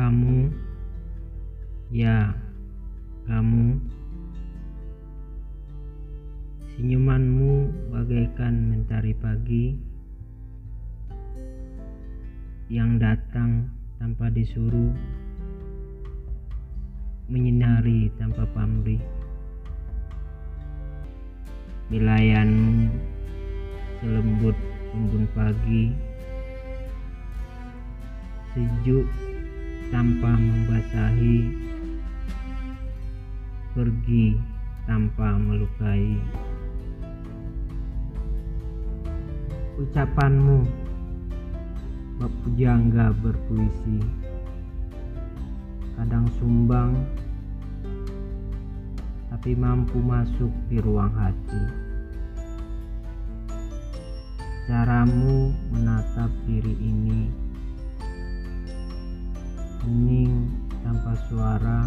Kamu, ya, kamu, senyumanmu bagaikan mentari pagi yang datang tanpa disuruh, menyinari tanpa pamrih. Milayanmu selembut embun pagi, sejuk tanpa membasahi, pergi tanpa melukai. Ucapanmu bab pujangga berpuisi, kadang sumbang tapi mampu masuk di ruang hati. Caramu menatap diri ini tanpa suara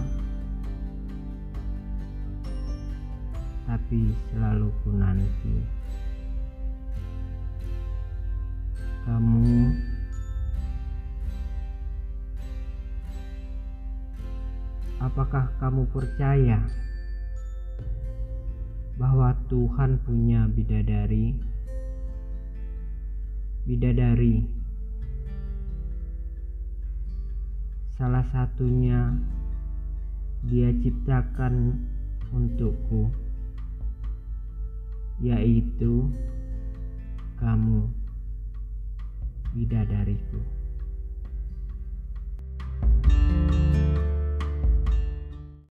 tapi selalu ku nanti. Kamu apakah kamu percaya bahwa Tuhan punya bidadari? Bidadari Salah satunya dia ciptakan untukku, yaitu kamu, bidadariku.